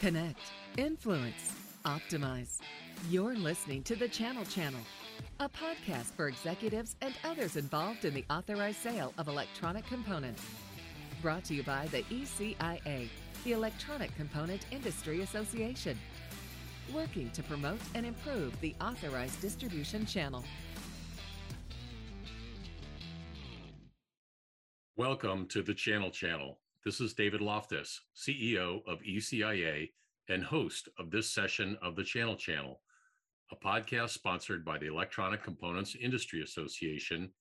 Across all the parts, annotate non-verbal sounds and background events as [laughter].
Connect, influence, optimize. You're listening to the Channel Channel, a podcast for executives and others involved in the authorized sale of electronic components. Brought to you by the ECIA, the Electronic Component Industry Association, working to promote and improve the authorized distribution channel. Welcome to the Channel Channel. This is David Loftus, CEO of ECIA and host of this session of the Channel Channel, a podcast sponsored by the Electronic Components Industry Association,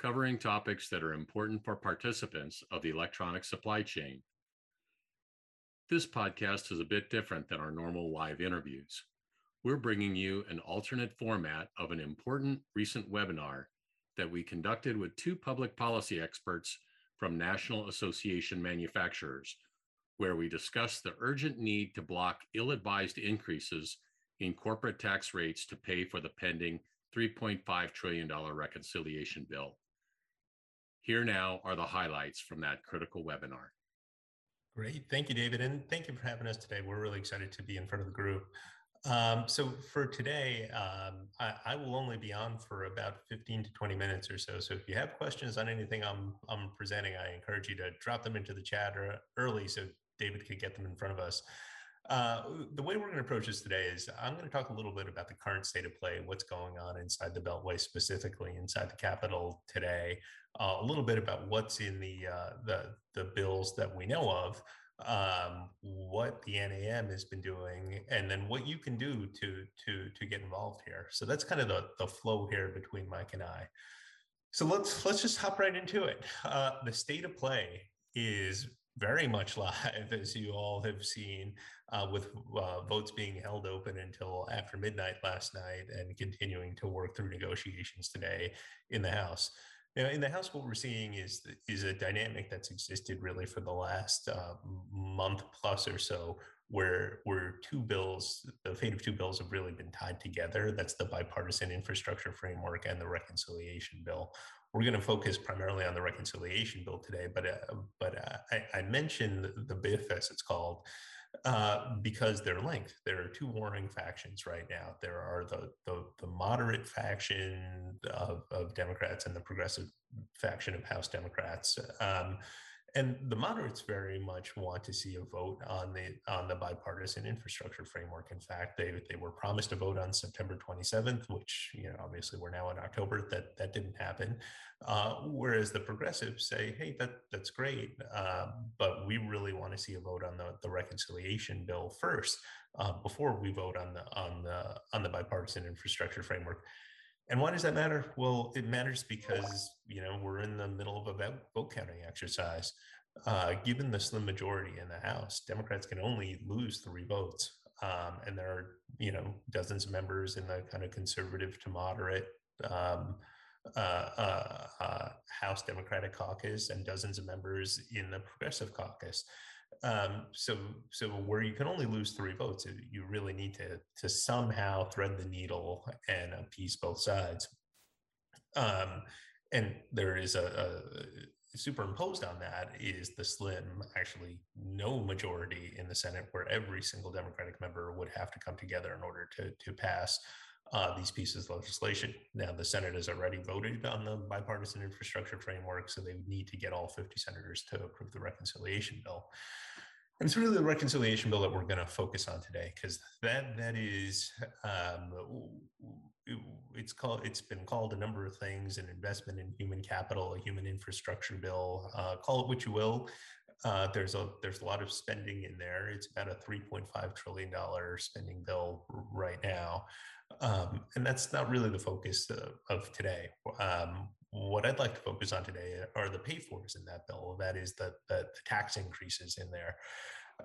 covering topics that are important for participants of the electronic supply chain. This podcast is a bit different than our normal live interviews. We're bringing you an alternate format of an important recent webinar that we conducted with two public policy experts from National Association Manufacturers, where we discuss the urgent need to block ill advised increases in corporate tax rates to pay for the pending $3.5 trillion reconciliation bill. Here now are the highlights from that critical webinar. Great. Thank you, David. And thank you for having us today. We're really excited to be in front of the group. Um, so for today, um, I, I, will only be on for about 15 to 20 minutes or so. So if you have questions on anything I'm, I'm presenting, I encourage you to drop them into the chat early so David could get them in front of us. Uh, the way we're going to approach this today is I'm going to talk a little bit about the current state of play, what's going on inside the Beltway, specifically inside the Capitol today, uh, a little bit about what's in the, uh, the, the bills that we know of, um, what the NAM has been doing, and then what you can do to to to get involved here. So that's kind of the the flow here between Mike and I. So let's let's just hop right into it. Uh, the state of play is very much [laughs] live, as you all have seen, uh, with uh, votes being held open until after midnight last night and continuing to work through negotiations today in the House. Now, in the House, what we're seeing is is a dynamic that's existed really for the last uh, month plus or so, where where two bills, the fate of two bills, have really been tied together. That's the bipartisan infrastructure framework and the reconciliation bill. We're going to focus primarily on the reconciliation bill today, but uh, but uh, I, I mentioned the BIF as it's called uh, because they're linked. There are two warring factions right now. There are the the, the moderate faction of, of, Democrats and the progressive faction of House Democrats. Um, and the moderates very much want to see a vote on the on the bipartisan infrastructure framework. In fact, they they were promised a vote on September 27th, which you know obviously we're now in October. That that didn't happen. Uh, whereas the progressives say, hey, that that's great, uh, but we really want to see a vote on the the reconciliation bill first uh, before we vote on the on the on the bipartisan infrastructure framework. And why does that matter? Well, it matters because you know we're in the middle of a vote counting exercise. Uh, given the slim majority in the House, Democrats can only lose three votes, um, and there are you know dozens of members in the kind of conservative to moderate um, uh, uh, uh House Democratic caucus and dozens of members in the progressive caucus. Um, so, so where you can only lose three votes, you really need to to somehow thread the needle and appease both sides. Um, and there is a, a superimposed on that is the slim, actually no majority in the Senate, where every single Democratic member would have to come together in order to to pass uh, these pieces of legislation. Now, the Senate has already voted on the bipartisan infrastructure framework, so they would need to get all 50 senators to approve the reconciliation bill. And it's really the reconciliation bill that we're going to focus on today, because that that is um, it's called it's been called a number of things: an investment in human capital, a human infrastructure bill. Uh, call it what you will. Uh, there's a there's a lot of spending in there. It's about a 3.5 trillion dollar spending bill right now. Um, and that's not really the focus of, of today. Um, what I'd like to focus on today are the pay fors in that bill. That is the, the, the tax increases in there.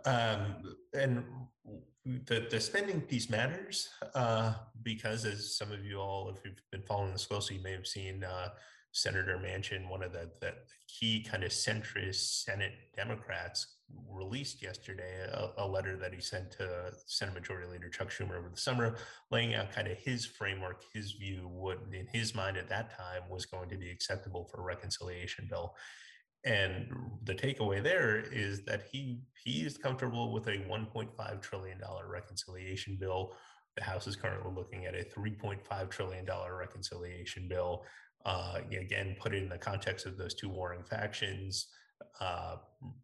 Um, and the, the spending piece matters uh, because, as some of you all, if you've been following this closely, you may have seen uh, Senator Manchin, one of the, the key kind of centrist Senate Democrats, released yesterday a, a, letter that he sent to Senate Majority Leader Chuck Schumer over the summer, laying out kind of his framework, his view, what in his mind at that time was going to be acceptable for a reconciliation bill. And the takeaway there is that he he is comfortable with a 1.5 trillion dollar reconciliation bill. The House is currently looking at a 3.5 trillion dollar reconciliation bill. Uh, again, put it in the context of those two warring factions. Uh,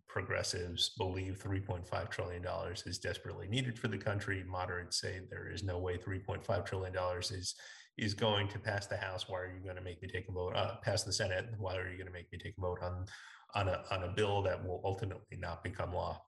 progressives believe $3.5 trillion is desperately needed for the country. Moderates say there is no way $3.5 trillion is is going to pass the House. Why are you going to make me take a vote? Uh, pass the Senate. Why are you going to make me take a vote on on a on a bill that will ultimately not become law?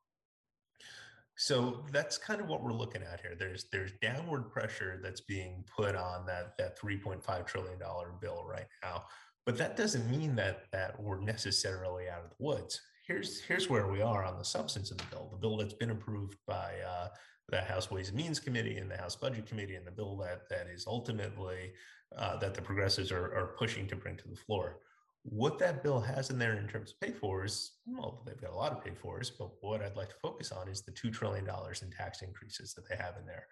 So that's kind of what we're looking at here. There's there's downward pressure that's being put on that that 3.5 trillion dollar bill right now, but that doesn't mean that that we're necessarily out of the woods. Here's here's where we are on the substance of the bill. The bill that's been approved by uh, the House Ways and Means Committee and the House Budget Committee, and the bill that that is ultimately uh, that the progressives are, are pushing to bring to the floor what that bill has in there in terms of pay fors, well, they've got a lot of pay fors, but what I'd like to focus on is the $2 trillion in tax increases that they have in there.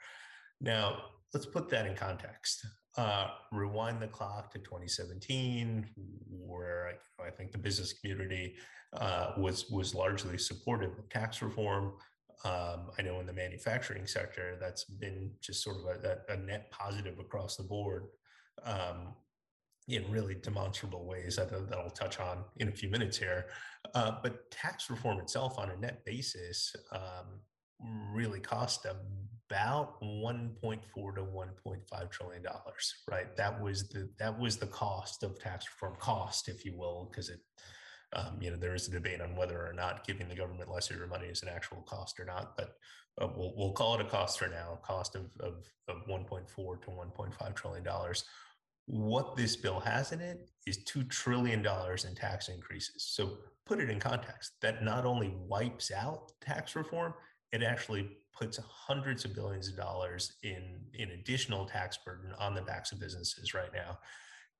Now, let's put that in context. Uh, rewind the clock to 2017, where I, I think the business community uh, was was largely supportive of tax reform. Um, I know in the manufacturing sector, that's been just sort of a, a net positive across the board. Um, in really demonstrable ways that, that I'll touch on in a few minutes here. Uh, but tax reform itself on a net basis um, really cost about 1.4 to 1.5 trillion dollars right that was the that was the cost of tax reform cost if you will because it um, you know there is a debate on whether or not giving the government less of your money is an actual cost or not but uh, we'll, we'll call it a cost for now cost of, of, of 1.4 to 1.5 trillion dollars what this bill has in it is $2 trillion in tax increases. So put it in context that not only wipes out tax reform, it actually puts hundreds of billions of dollars in, in additional tax burden on the backs of businesses right now.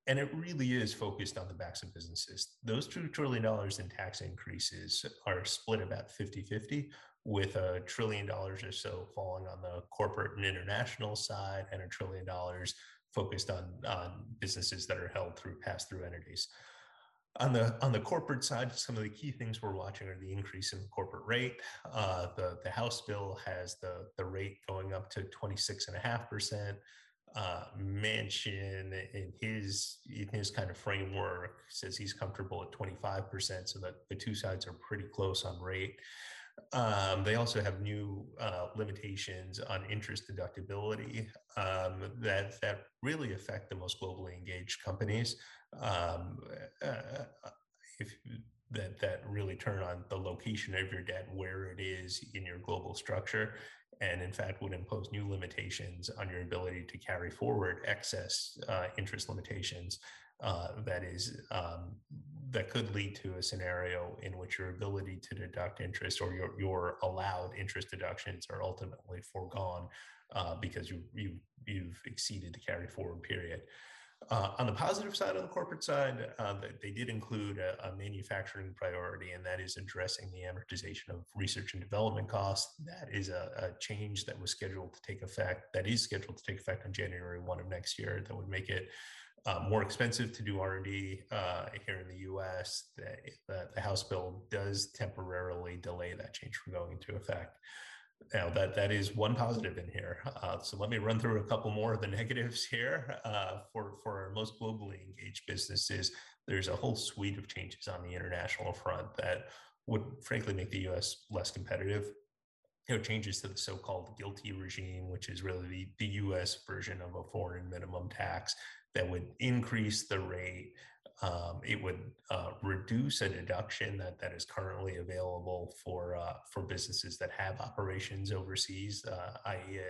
And it really is focused on the backs of businesses. Those $2 trillion in tax increases are split about 50 50, with a trillion dollars or so falling on the corporate and international side, and a trillion dollars focused on, on businesses that are held through pass-through entities. On the on the corporate side, some of the key things we're watching are the increase in the corporate rate. Uh, the the House bill has the the rate going up to twenty six and a half percent. Uh, Manchin in his in his kind of framework says he's comfortable at twenty five percent, so that the two sides are pretty close on rate. Um, they also have new uh, limitations on interest deductibility um, that that really affect the most globally engaged companies. Um, uh, uh, if that that really turn on the location of your debt, where it is in your global structure, and in fact would impose new limitations on your ability to carry forward excess uh, interest limitations uh, that is um, that could lead to a scenario in which your ability to deduct interest or your, your allowed interest deductions are ultimately foregone uh, because you, you, you've exceeded the carry forward period. Uh, on the positive side, on the corporate side, uh, they did include a, a, manufacturing priority, and that is addressing the amortization of research and development costs. That is a, a, change that was scheduled to take effect, that is scheduled to take effect on January 1 of next year, that would make it uh, more expensive to do R&D uh, here in the U.S. The, the, the, House bill does temporarily delay that change from going into effect. Now that that is one positive in here. Uh, so let me run through a couple more of the [laughs] negatives here. Uh, for for most globally engaged businesses, there's a whole suite of changes on the international front that would frankly make the U.S. less competitive you know, changes to the so-called GILTI regime, which is really the, the U.S. version of a foreign minimum tax that would increase the rate. Um, it would uh, reduce a deduction that, that is currently available for uh, for businesses that have operations overseas, uh, i.e.,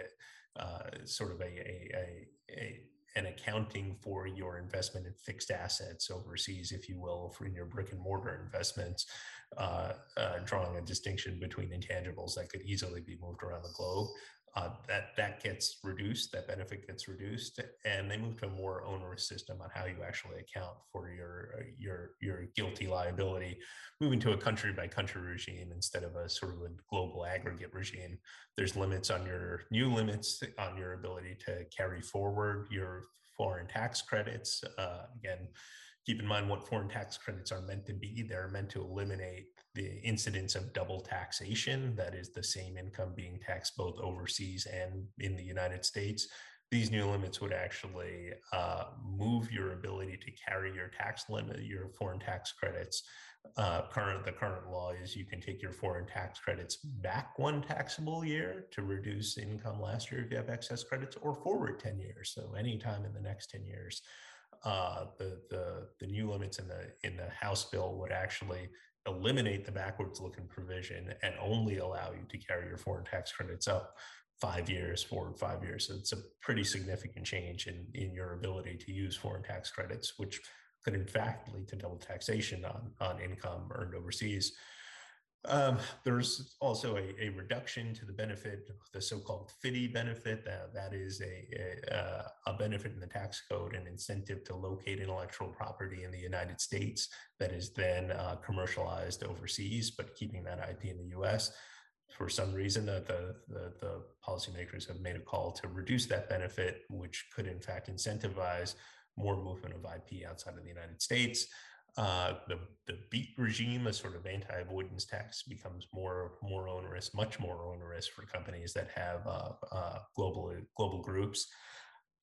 uh, sort of a, a, a, a an accounting for your investment in fixed assets overseas, if you will, for your brick and mortar investments, uh, uh, drawing a distinction between intangibles that could easily be moved around the globe uh, that that gets reduced, that benefit gets reduced, and they move to a more onerous system on how you actually account for your uh, your your GILTI liability, moving to a country by country regime instead of a sort of a global aggregate regime. There's limits on your new limits on your ability to carry forward your foreign tax credits. Uh, again, keep in mind what foreign tax credits are meant to be. They're meant to eliminate the incidence of double taxation, that is, the same income being taxed both overseas and in the United States. These new limits would actually uh, move your ability to carry your tax limit, your foreign tax credits. Uh, current the current law is you can take your foreign tax credits back one taxable year to reduce income last year if you have excess credits, or forward ten years. So anytime in the next ten years, uh, the the the new limits in the in the House bill would actually eliminate the backwards looking provision and only allow you to carry your foreign tax credits up five years, four forward five years. So it's a pretty significant change in in your ability to use foreign tax credits, which could in fact lead to double taxation on on income earned overseas. Um, there's also a, a, reduction to the benefit, the so-called FDII benefit. That that is a, a, a benefit in the tax code, an incentive to locate intellectual property in the United States that is then uh, commercialized overseas, but keeping that IP in the U.S. For some reason, the, the the policymakers have made a call to reduce that benefit, which could in fact incentivize more movement of IP outside of the United States uh, the the BEAT regime, a sort of anti-avoidance tax, becomes more more onerous, much more onerous for companies that have uh, uh, global global groups.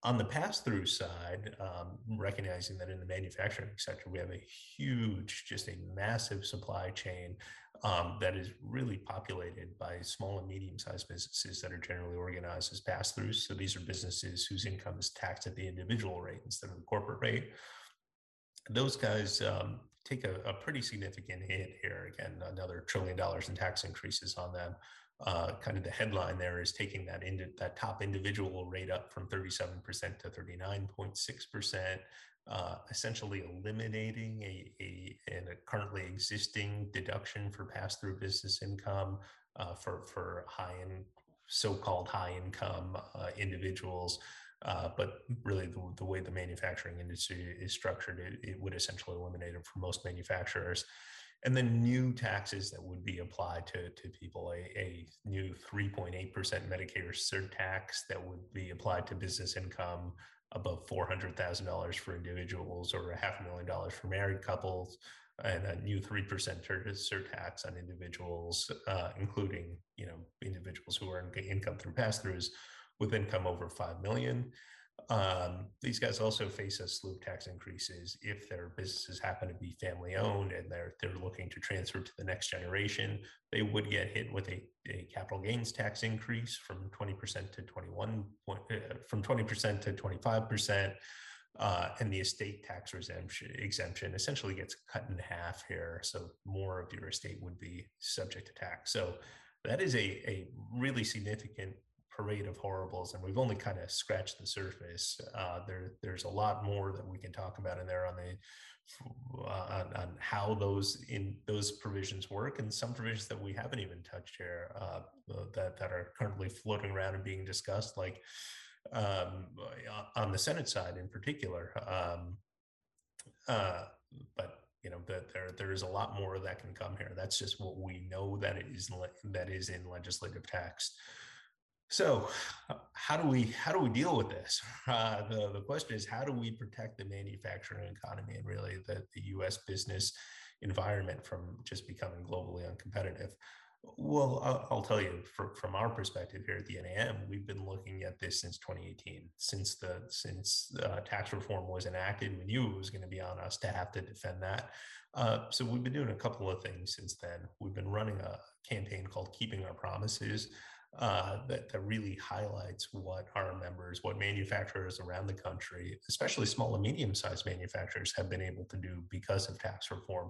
On the pass-through side, um, recognizing that in the manufacturing sector we have a huge, just a massive supply chain um, that is really populated by small and medium-sized businesses that are generally organized as pass-throughs. So these are businesses whose income is taxed at the individual rate instead of the corporate rate those guys um, take a, a, pretty significant hit here. Again, another trillion dollars in tax increases on them. Uh, kind of the headline there is taking that into that top individual rate up from 37% to 39.6%, uh, essentially eliminating a, a, a, currently existing deduction for pass-through business income uh, for for high in so-called high income uh, individuals. Uh, but really, the, the, way the manufacturing industry is structured, it, it would essentially eliminate it for most manufacturers. And then new taxes that would be applied to, to people, a, a new 3.8% Medicare surtax that would be applied to business income above $400,000 for individuals or a half a million dollars for married couples, and a new 3% surtax on individuals, uh, including, you know, individuals who earn income through pass-throughs with income over 5 million. Um, these guys also face a slew of tax increases if their businesses happen to be family owned and they're they're looking to transfer to the next generation. They would get hit with a, a capital gains tax increase from 20% to 21 point, uh, from 20% to 25%. Uh, and the estate tax exemption, exemption essentially gets cut in half here. So more of your estate would be subject to tax. So that is a, a really significant parade of horribles, and we've only kind of scratched the surface. Uh, there, there's a lot more that we can talk about in there on the uh, on, on, how those in those provisions work, and some provisions that we haven't even touched here uh, that that are currently floating around and being discussed, like um, on the Senate side in particular. Um, uh, but you know that there there is a lot more that can come here. That's just what we know that it is that is in legislative text. So, how do we how do we deal with this? [laughs] Uh, the the question is how do we protect the manufacturing economy and really the the U.S. business environment from just becoming globally uncompetitive? Well, I'll, I'll tell you for, from our perspective here at the NAM, we've been looking at this since 2018. Since the since uh, tax reform was enacted, we knew it was going to be on us to have to defend that. Uh, so we've been doing a couple of things since then. We've been running a campaign called "Keeping Our Promises." Uh, that, that really highlights what our members, what manufacturers around the country, especially small and medium sized manufacturers, have been able to do because of tax reform.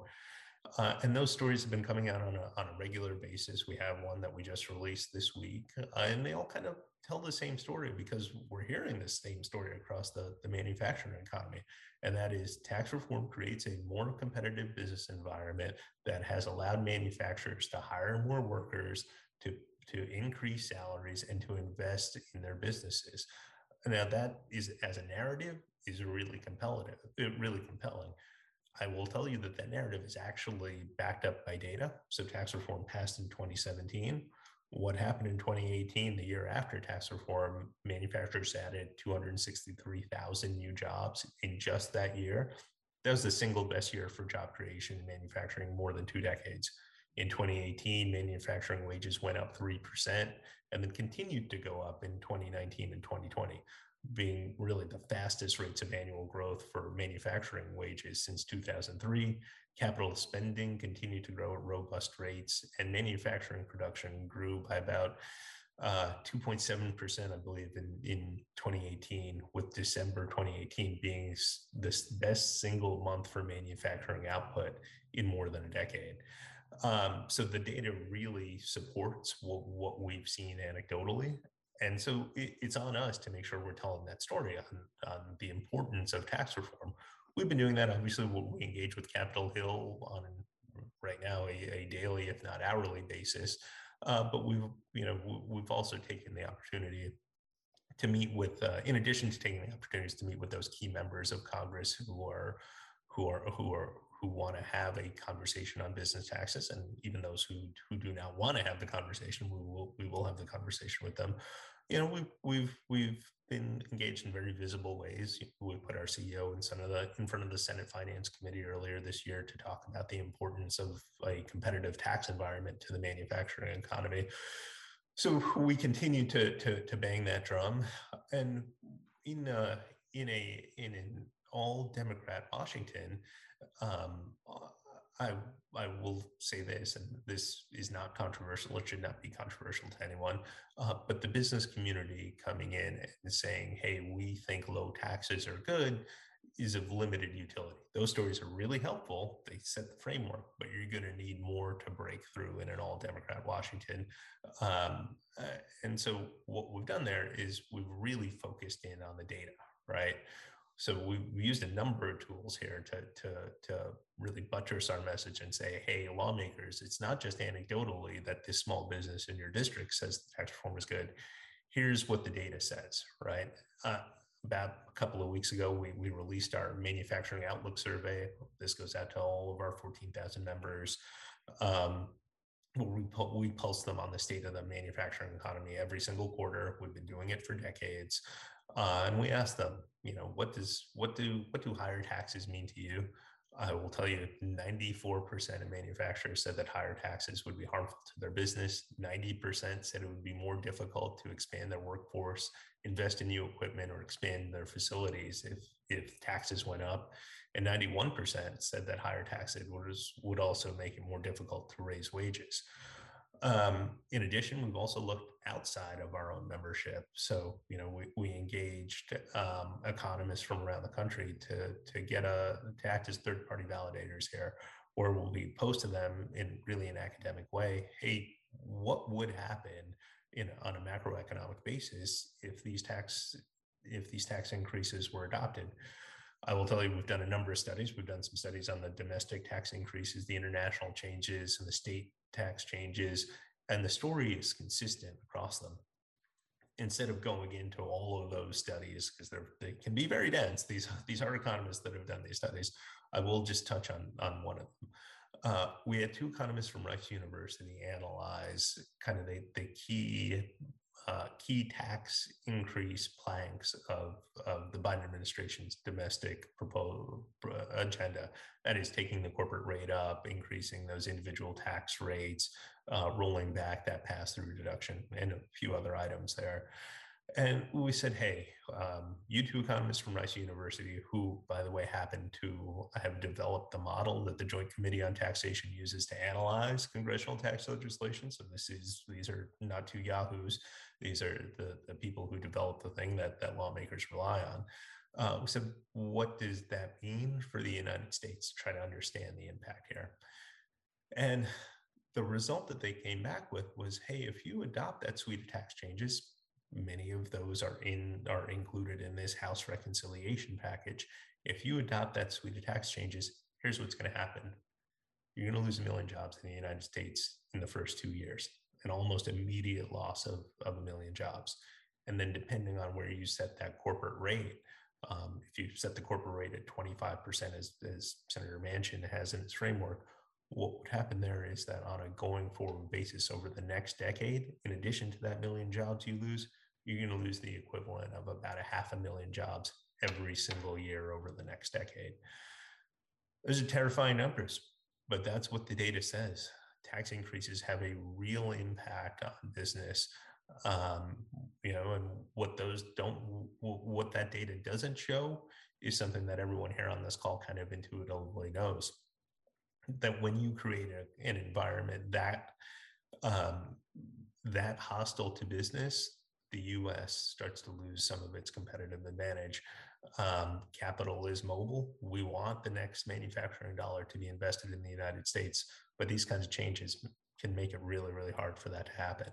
Uh, and those stories have been coming out on a, on a regular basis. We have one that we just released this week, uh, and they all kind of tell the same story because we're hearing the same story across the, the manufacturing economy. And that is tax reform creates a more competitive business environment that has allowed manufacturers to hire more workers, to to increase salaries and to invest in their businesses. Now that is as a narrative is really compelling, uh, really compelling. I will tell you that that narrative is actually backed up by data. So tax reform passed in 2017. What happened in 2018, the year after tax reform, manufacturers added 263,000 new jobs in just that year. that was the single best year for job creation in manufacturing more than two decades. In 2018, manufacturing wages went up 3% and then continued to go up in 2019 and 2020, being really the fastest rates of annual growth for manufacturing wages since 2003. Capital spending continued to grow at robust rates, and manufacturing production grew by about uh, 2.7%, I believe, in, in 2018, with December 2018 being the best single month for manufacturing output in more than a decade. Um, so the data really supports what, what we've seen anecdotally. And so it, it's on us to make sure we're telling that story on, on the importance of tax reform. We've been doing that. Obviously, we engage with Capitol Hill on right now a, a daily, if not hourly basis. Uh, but we've, you know, we've also taken the opportunity to meet with, uh, in addition to taking the opportunities to meet with those key members of Congress who are, who are, who are, who want to have a conversation on business taxes, and even those who who do not want to have the conversation, we will we will have the conversation with them. You know, we've we've we've been engaged in very visible ways. We put our CEO in front of the in front of the Senate Finance Committee earlier this year to talk about the importance of a competitive tax environment to the manufacturing economy. So we continue to to, to bang that drum, and in a, in a in an all Democrat Washington, um, I I will say this, and this is not controversial. It should not be controversial to anyone. Uh, but the business community coming in and saying, "Hey, we think low taxes are good," is of limited utility. Those stories are really helpful. They set the framework, but you're going to need more to break through in an all Democrat Washington. Um, uh, and so, what we've done there is we've really focused in on the data, right? So we, we used a number of tools here to, to, to really buttress our message and say, hey, lawmakers, it's not just anecdotally that this small business in your district says the tax reform is good. Here's what the data says, right? Uh, about a couple of weeks ago, we, we released our manufacturing outlook survey. This goes out to all of our 14,000 members. Um, we, we pulse them on the state of the manufacturing economy every single quarter. We've been doing it for decades. Uh, and we asked them, you know, what does what do what do higher taxes mean to you? I will tell you, 94% of manufacturers said that higher taxes would be harmful to their business. 90% said it would be more difficult to expand their workforce, invest in new equipment, or expand their facilities if if taxes went up. And 91% said that higher taxes would, would also make it more difficult to raise wages. Um, in addition, we've also looked outside of our own membership. So, you know, we, we engaged um, economists from around the country to, to get a, to act as third party validators here, where we'll be post to them in really an academic way. Hey, what would happen in, on a macroeconomic basis if these tax, if these tax increases were adopted? I will tell you, we've done a number of studies. We've done some studies on the domestic tax increases, the international changes, and the state tax changes, and the story is consistent across them. Instead of going into all of those studies, because they can be very dense, these these are economists that have done these studies. I will just touch on on one of them. Uh, we had two economists from Rice University analyze kind of the, the key uh, key tax increase planks of, of the Biden administration's domestic proposal agenda. That is taking the corporate rate up, increasing those individual tax rates, uh, rolling back that pass through deduction, and a few other items there. And we said, hey, um, you two economists from Rice University, who, by the way, happen to have developed the model that the Joint Committee on Taxation uses to analyze congressional tax legislation. So this is these are not two yahoos; these are the, the people who develop the thing that that lawmakers rely on. Uh, said, what does that mean for the United States? to Try to understand the impact here. And the result that they came back with was, hey, if you adopt that suite of tax changes, many of those are in are included in this house reconciliation package if you adopt that suite of tax changes here's what's going to happen you're going to lose a million jobs in the united states in the first two years an almost immediate loss of, of a million jobs and then depending on where you set that corporate rate um, if you set the corporate rate at 25% as, as senator manchin has in his framework what would happen there is that on a going forward basis over the next decade, in addition to that million jobs you lose, you're going to lose the equivalent of about a half a million jobs every single year over the next decade. Those are terrifying numbers, but that's what the data says. Tax increases have a real impact on business. Um, you know, and what those don't, what that data doesn't show is something that everyone here on this call kind of intuitively knows. That when you create a, an environment that um, that hostile to business, the U.S. starts to lose some of its competitive advantage. Um, capital is mobile. We want the next manufacturing dollar to be invested in the United States, but these kinds of changes can make it really, really hard for that to happen.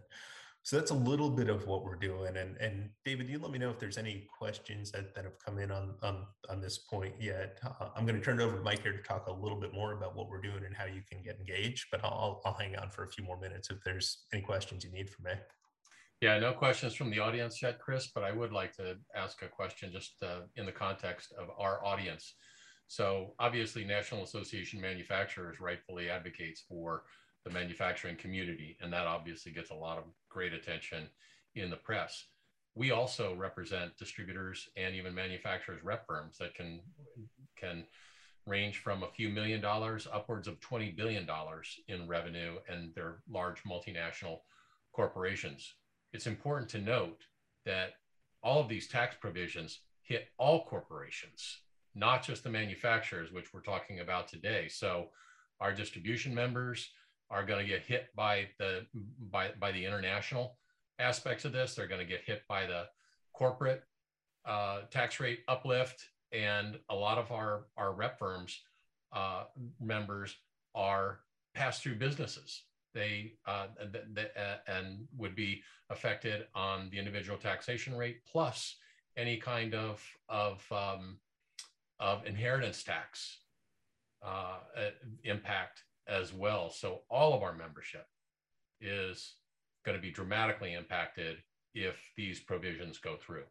So that's a little bit of what we're doing. And and David, you let me know if there's any questions that, that have come in on on, on this point yet. Uh, I'm going to turn it over to Mike here to talk a little bit more about what we're doing and how you can get engaged. But I'll I'll hang on for a few more minutes if there's any questions you need from me. Yeah, no questions from the audience yet, Chris, but I would like to ask a question just uh, in the context of our audience. So obviously, National Association Manufacturers rightfully advocates for the manufacturing community, and that obviously gets a lot of great attention in the press. We also represent distributors and even manufacturers rep firms that can can range from a few million dollars upwards of 20 billion dollars in revenue and they're large multinational corporations it's important to note that all of these tax provisions hit all corporations, not just the manufacturers, which we're talking about today. So our distribution members are going to get hit by the by, by the international aspects of this. They're going to get hit by the corporate uh, tax rate uplift, and a lot of our our rep firms uh, members are pass through businesses they uh, th- th- uh, and would be affected on the individual taxation rate plus any kind of of um, of inheritance tax uh, uh impact as well. So all of our membership is going to be dramatically impacted if these provisions go through.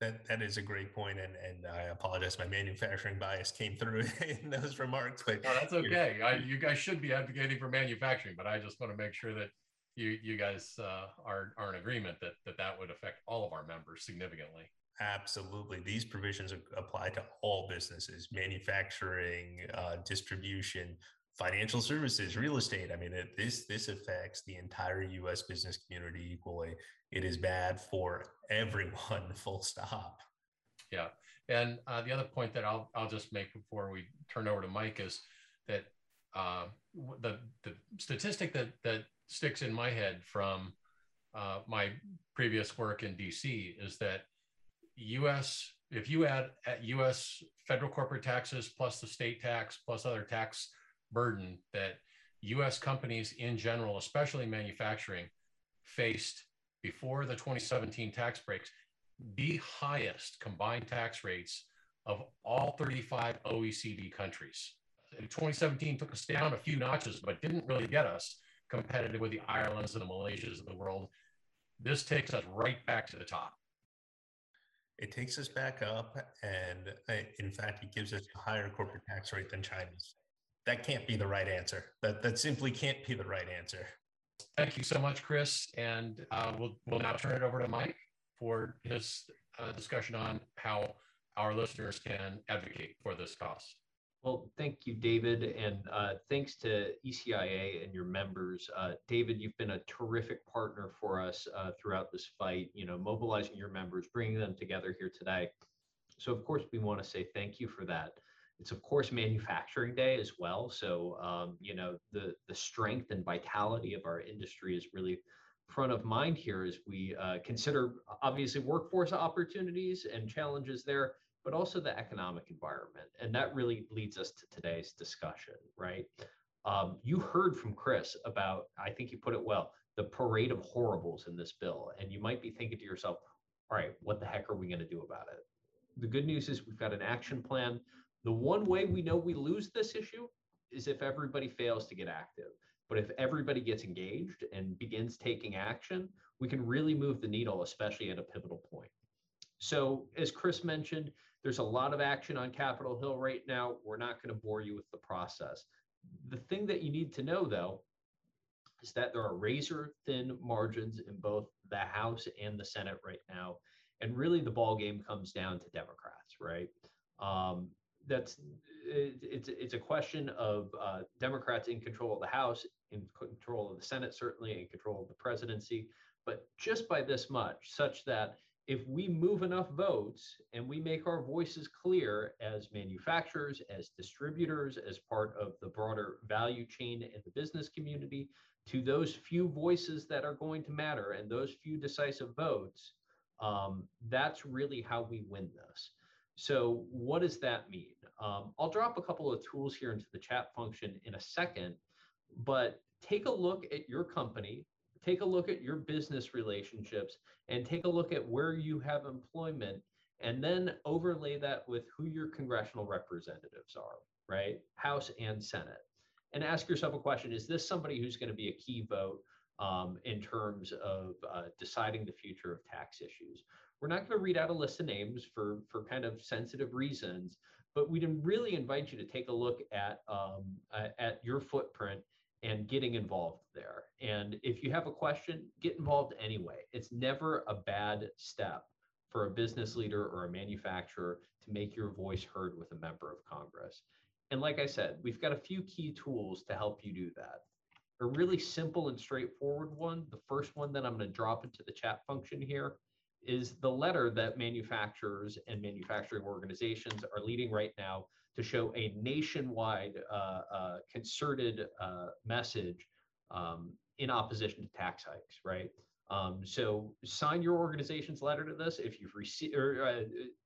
That that is a great point, and and I apologize. My manufacturing bias came through [laughs] in those remarks, but no, that's okay. I, you guys should be advocating for manufacturing, but I just want to make sure that you you guys uh, are are in agreement that that that would affect all of our members significantly. Absolutely, these provisions apply to all businesses: manufacturing, uh, distribution, financial services, real estate. I mean, it, this this affects the entire U.S. business community equally. It is bad for everyone, [laughs] full stop. Yeah. And uh, the other point that I'll, I'll just make before we turn over to Mike is that uh, the, the statistic that, that sticks in my head from uh, my previous work in DC is that US, if you add US federal corporate taxes plus the state tax plus other tax burden, that US companies in general, especially manufacturing, faced before the 2017 tax breaks, the highest combined tax rates of all 35 OECD countries. 2017 took us down a few notches, but didn't really get us competitive with the Irelands and the Malaysias of the world. This takes us right back to the top. It takes us back up, and uh, in fact, it gives us a higher corporate tax rate than China's. That can't be the right answer. That that simply can't be the right answer. Thank you so much, Chris. And uh, we'll, we'll now turn it over to Mike for his uh, discussion on how our listeners can advocate for this cause. Well, thank you, David, and uh, thanks to ECIA and your members. Uh, David, you've been a terrific partner for us uh, throughout this fight. You know, mobilizing your members, bringing them together here today. So, of course, we want to say thank you for that. It's of course manufacturing day as well. So um, you know the the strength and vitality of our industry is really front of mind here as we uh, consider obviously workforce opportunities and challenges there, but also the economic environment. And that really leads us to today's discussion, right? Um, you heard from Chris about, I think you put it well, the parade of horribles in this bill. And you might be thinking to yourself, all right, what the heck are we going to do about it? The good news is we've got an action plan the one way we know we lose this issue is if everybody fails to get active. But if everybody gets engaged and begins taking action, we can really move the needle, especially at a pivotal point. So, as Chris mentioned, there's a lot of action on Capitol Hill right now. We're not going to bore you with the process. The thing that you need to know, though, is that there are razor thin margins in both the House and the Senate right now. And really, the ball game comes down to Democrats, right? Um, that's it's it's a question of uh, Democrats in control of the House, in control of the Senate, certainly in control of the presidency, but just by this much, such that if we move enough votes and we make our voices clear as manufacturers, as distributors, as part of the broader value chain in the business community, to those few voices that are going to matter and those few decisive votes, um, that's really how we win this. So, what does that mean? Um, I'll drop a couple of tools here into the chat function in a second, but take a look at your company, take a look at your business relationships, and take a look at where you have employment, and then overlay that with who your congressional representatives are, right? House and Senate. And ask yourself a question Is this somebody who's going to be a key vote um, in terms of uh, deciding the future of tax issues? We're not going to read out a list of names for, for kind of sensitive reasons, but we'd really invite you to take a look at, um, at your footprint and getting involved there. And if you have a question, get involved anyway. It's never a bad step for a business leader or a manufacturer to make your voice heard with a member of Congress. And like I said, we've got a few key tools to help you do that. A really simple and straightforward one, the first one that I'm going to drop into the chat function here is the letter that manufacturers and manufacturing organizations are leading right now to show a nationwide uh, uh, concerted uh, message um, in opposition to tax hikes, right? Um, so sign your organization's letter to this if you've received or uh,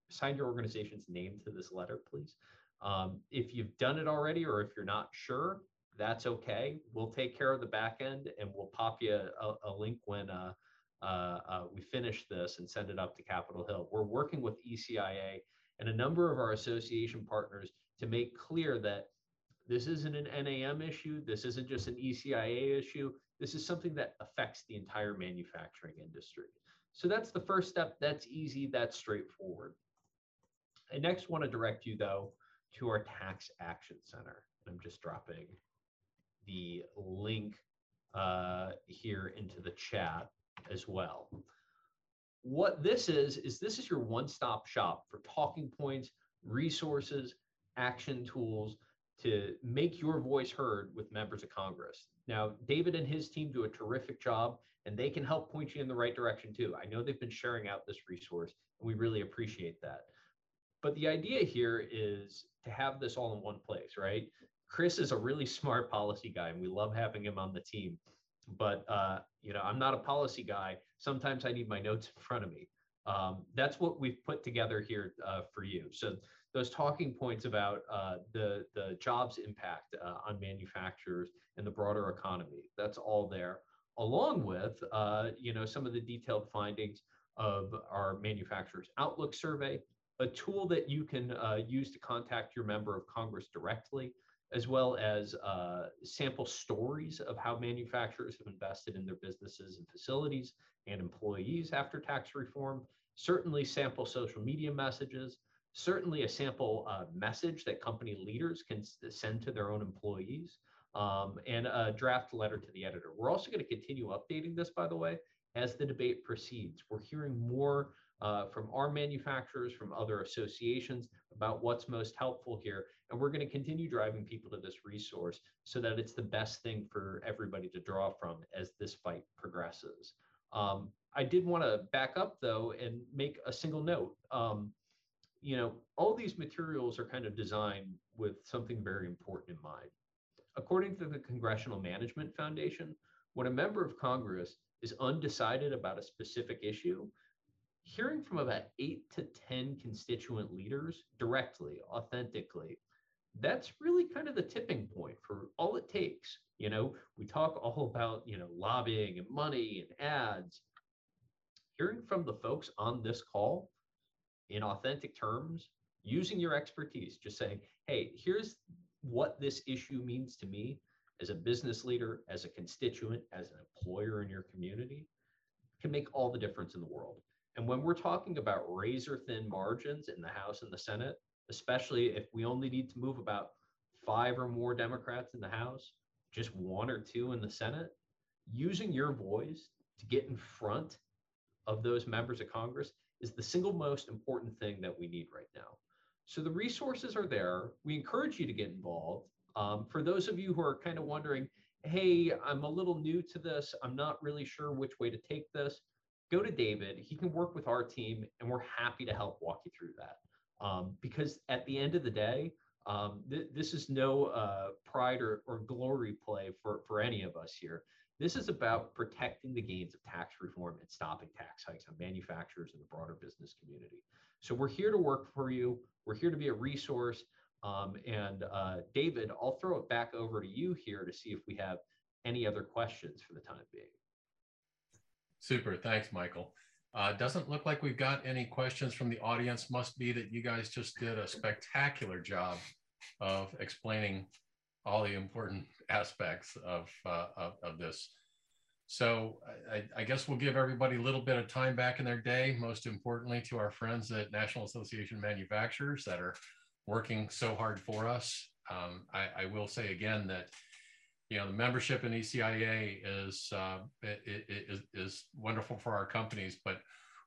sign your organization's name to this letter, please. Um, if you've done it already or if you're not sure, that's okay. We'll take care of the back end and we'll pop you a, a link when uh, we finish this and send it up to Capitol Hill. We're working with ECIA and a number of our association partners to make clear that this isn't an NAM issue. This isn't just an ECIA issue. This is something that affects the entire manufacturing industry. So that's the first step. That's easy. That's straightforward. I next want to direct you, though, to our Tax Action Center. I'm just dropping the link uh, here into the chat as well. What this is, is this is your one-stop shop for talking points, resources, action tools to make your voice heard with members of Congress. Now, David and his team do a terrific job, and they can help point you in the right direction too. I know they've been sharing out this resource, and we really appreciate that. But the idea here is to have this all in one place, right? Chris is a really smart policy guy, and we love having him on the team but uh, you know, I'm not a policy guy. Sometimes I need my notes in front of me. Um, that's what we've put together here uh, for you. So those talking points about uh, the the jobs impact uh, on manufacturers and the broader economy. That's all there, along with uh, you know some of the detailed findings of our manufacturers outlook survey, a tool that you can uh, use to contact your member of Congress directly as well as uh, sample stories of how manufacturers have invested in their businesses and facilities and employees after tax reform, certainly sample social media messages, certainly a sample uh, message that company leaders can send to their own employees, um, and a draft letter to the editor. We're also going to continue updating this, by the way, as the debate proceeds. We're hearing more uh, from our manufacturers, from other associations about what's most helpful here. And we're going to continue driving people to this resource so that it's the best thing for everybody to draw from as this fight progresses. Um, I did want to back up though and make a single note. Um, you know, all these materials are kind of designed with something very important in mind. According to the Congressional Management Foundation, when a member of Congress is undecided about a specific issue, hearing from about eight to 10 constituent leaders directly, authentically, that's really kind of the tipping point for all it takes. You know, we talk all about, you know, lobbying and money and ads. Hearing from the folks on this call in authentic terms, using your expertise, just saying, hey, here's what this issue means to me as a business leader, as a constituent, as an employer in your community, can make all the difference in the world. And when we're talking about razor thin margins in the House and the Senate, especially if we only need to move about five or more Democrats in the House, just one or two in the Senate, using your voice to get in front of those members of Congress is the single most important thing that we need right now. So the resources are there. We encourage you to get involved. Um, for those of you who are kind of wondering, hey, I'm a little new to this, I'm not really sure which way to take this, go to David. He can work with our team, and we're happy to help walk you through that. Um, because at the end of the day, um, th- this is no uh, pride or, or glory play for, for any of us here. This is about protecting the gains of tax reform and stopping tax hikes on manufacturers and the broader business community. So we're here to work for you. We're here to be a resource. Um, and uh, David, I'll throw it back over to you here to see if we have any other questions for the time being. Super. Thanks, Michael. Uh, doesn't look like we've got any questions from the audience. Must be that you guys just did a spectacular job of explaining all the important [laughs] aspects of, uh, of, of, this. So I, I, guess we'll give everybody a little bit of time back in their day, most importantly to our friends at National Association Manufacturers that are working so hard for us. Um, I, I, will say again that you know the membership in ECIA is, uh, is is wonderful for our companies, but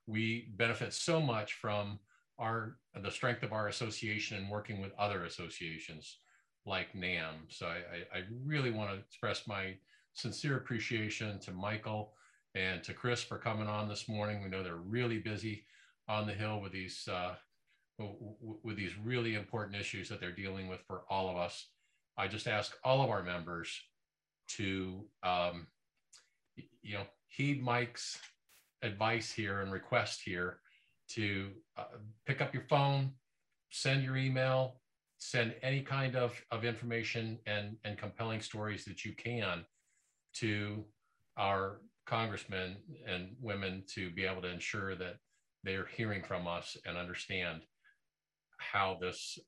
we benefit so much from our the strength of our association and working with other associations like NAM. So I, I really want to express my sincere appreciation to Michael and to Chris for coming on this morning. We know they're really busy on the Hill with these uh, with these really important issues that they're dealing with for all of us. I just ask all of our members to um, you know heed Mike's advice here and request here to uh, pick up your phone, send your email, send any kind of, of information and, and compelling stories that you can to our congressmen and women to be able to ensure that they're hearing from us and understand how this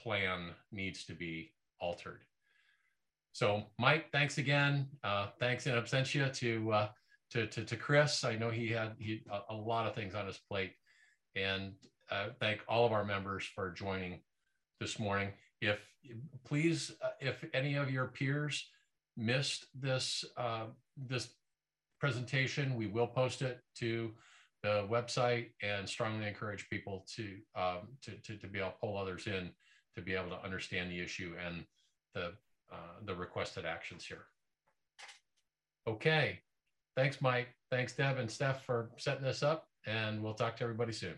plan needs to be altered. So, Mike, thanks again. Uh, thanks in absentia to, uh, to, to, to Chris. I know he had he, a, a lot of things on his plate. And uh, thank all of our members for joining this morning. If please, uh, if any of your peers missed this uh, this presentation, we will post it to the website and strongly encourage people to um, to, to, to be able to pull others in to be able to understand the issue and the uh, the requested actions here. Okay, thanks, Mike. Thanks, Deb and Steph for setting this up, and we'll talk to everybody soon.